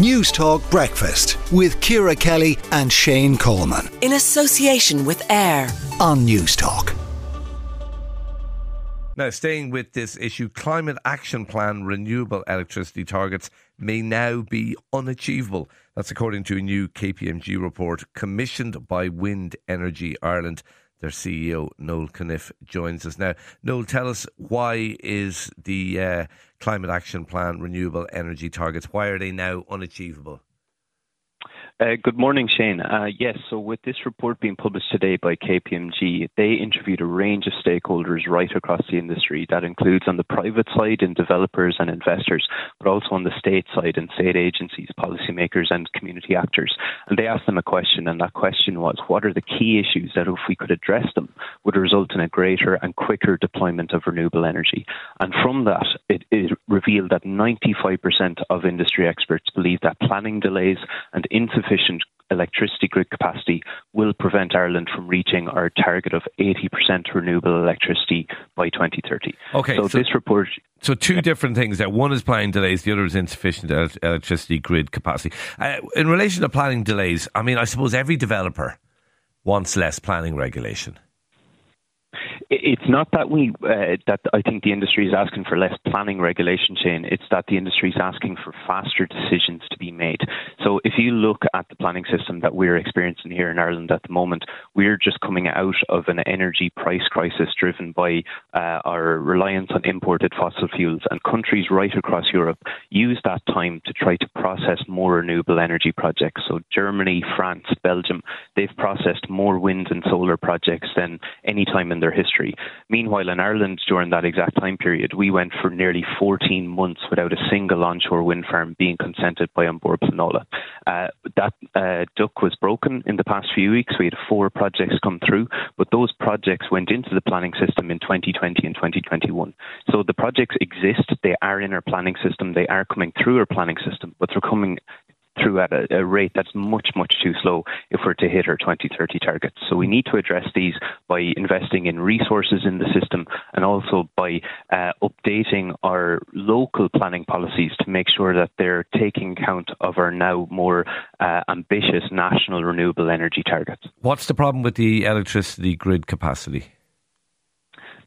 Newstalk Breakfast with Ciara Kelly and Shane Coleman. In association with AIR on Newstalk. Now, staying with this issue, Climate Action Plan renewable electricity targets may now be unachievable. That's according to a new KPMG report commissioned by Wind Energy Ireland. Their CEO Noel Cunniffe joins us now. Noel, tell us why is the uh, Climate Action Plan renewable energy targets why are they now unachievable? Uh, good morning, Shane. Uh, yes, so with this report being published today by KPMG, they interviewed a range of stakeholders right across the industry. That includes on the private side in developers and investors, but also on the state side in state agencies, policymakers, and community actors. And they asked them a question, and that question was what are the key issues that, if we could address them, would result in a greater and quicker deployment of renewable energy? And from that, it, it revealed that 95% of industry experts believe that planning delays and insufficient sufficient electricity grid capacity will prevent Ireland from reaching our target of 80% renewable electricity by 2030. Okay, so, so this report. So two different things there. One is planning delays. The other is insufficient electricity grid capacity. Uh, in relation to planning delays, I mean, I suppose every developer wants less planning regulation it's not that we uh, that I think the industry is asking for less planning regulation, Shane. It's that the industry is asking for faster decisions to be made. So if you look at the planning system that we're experiencing here in Ireland at the moment, we're just coming out of an energy price crisis driven by uh, our reliance on imported fossil fuels, and countries right across Europe use that time to try to process more renewable energy projects. So Germany, France, Belgium, they've processed more wind and solar projects than any time in their history industry. Meanwhile, in Ireland, during that exact time period, we went for nearly 14 months without a single onshore wind farm being consented by An Bord Pleanála. Uh, that uh, duck was broken in the past few weeks. We had four projects come through, but those projects went into the planning system in 2020 and 2021. So the projects exist, they are in our planning system, they are coming through our planning system, but they're coming through at a, a, rate that's much, much too slow if we're to hit our 2030 targets. So we need to address these by investing in resources in the system and also by uh, updating our local planning policies to make sure that they're taking account of our now more uh, ambitious national renewable energy targets. What's the problem with the electricity grid capacity?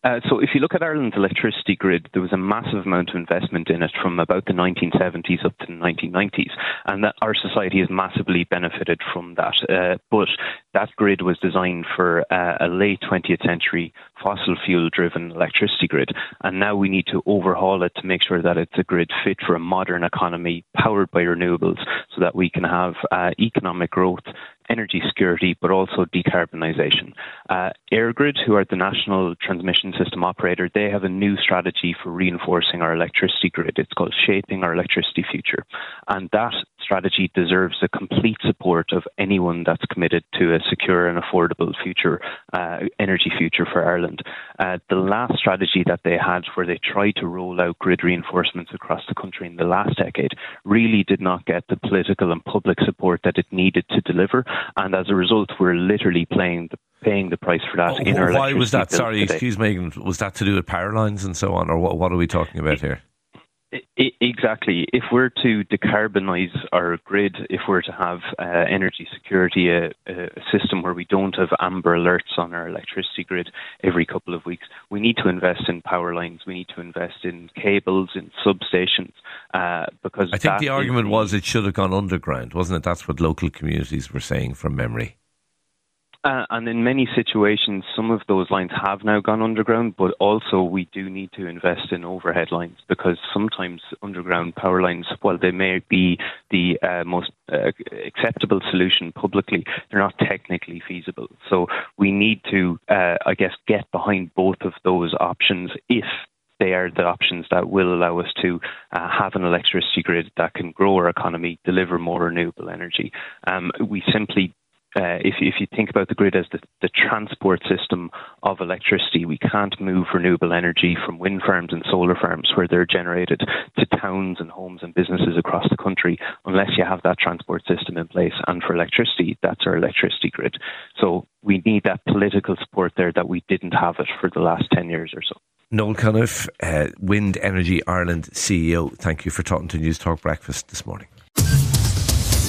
Uh, so, if you look at Ireland's electricity grid, there was a massive amount of investment in it from about the 1970s up to the 1990s, and that our society has massively benefited from that. Uh, but that grid was designed for uh, a late 20th century fossil fuel driven electricity grid, and now we need to overhaul it to make sure that it's a grid fit for a modern economy powered by renewables so that we can have uh, economic growth energy security, but also decarbonisation. Uh, EirGrid, who are the national transmission system operator, they have a new strategy for reinforcing our electricity grid. It's called Shaping Our Electricity Future. And that strategy deserves the complete support of anyone that's committed to a secure and affordable future, uh, energy future for Ireland. Uh, the last strategy that they had, where they tried to roll out grid reinforcements across the country in the last decade, really did not get the political and public support that it needed to deliver and as a result, we're literally playing the paying the price for that oh, in our Why was that? Sorry, today. excuse me. Was that to do with power lines and so on, or what? What are we talking about here? Exactly. If we're to decarbonise our grid, if we're to have uh, energy security, a, a, system where we don't have amber alerts on our electricity grid every couple of weeks, we need to invest in power lines. We need to invest in cables, in substations, uh, because I think the argument was it should have gone underground, wasn't it? That's what local communities were saying from memory. Uh, and in many situations, some of those lines have now gone underground, but also we do need to invest in overhead lines because sometimes underground power lines, while they may be the uh, most uh, acceptable solution publicly, they're not technically feasible. So we need to, uh, I guess, get behind both of those options if they are the options that will allow us to uh, have an electricity grid that can grow our economy, deliver more renewable energy. Um, we simply uh, if, if you think about the grid as the, the transport system of electricity, we can't move renewable energy from wind farms and solar farms where they're generated to towns and homes and businesses across the country unless you have that transport system in place. And for electricity, that's our electricity grid. So we need that political support there that we didn't have it for the last 10 years or so. Noel Cunniffe, uh, Wind Energy Ireland CEO, thank you for talking to Newstalk Breakfast this morning.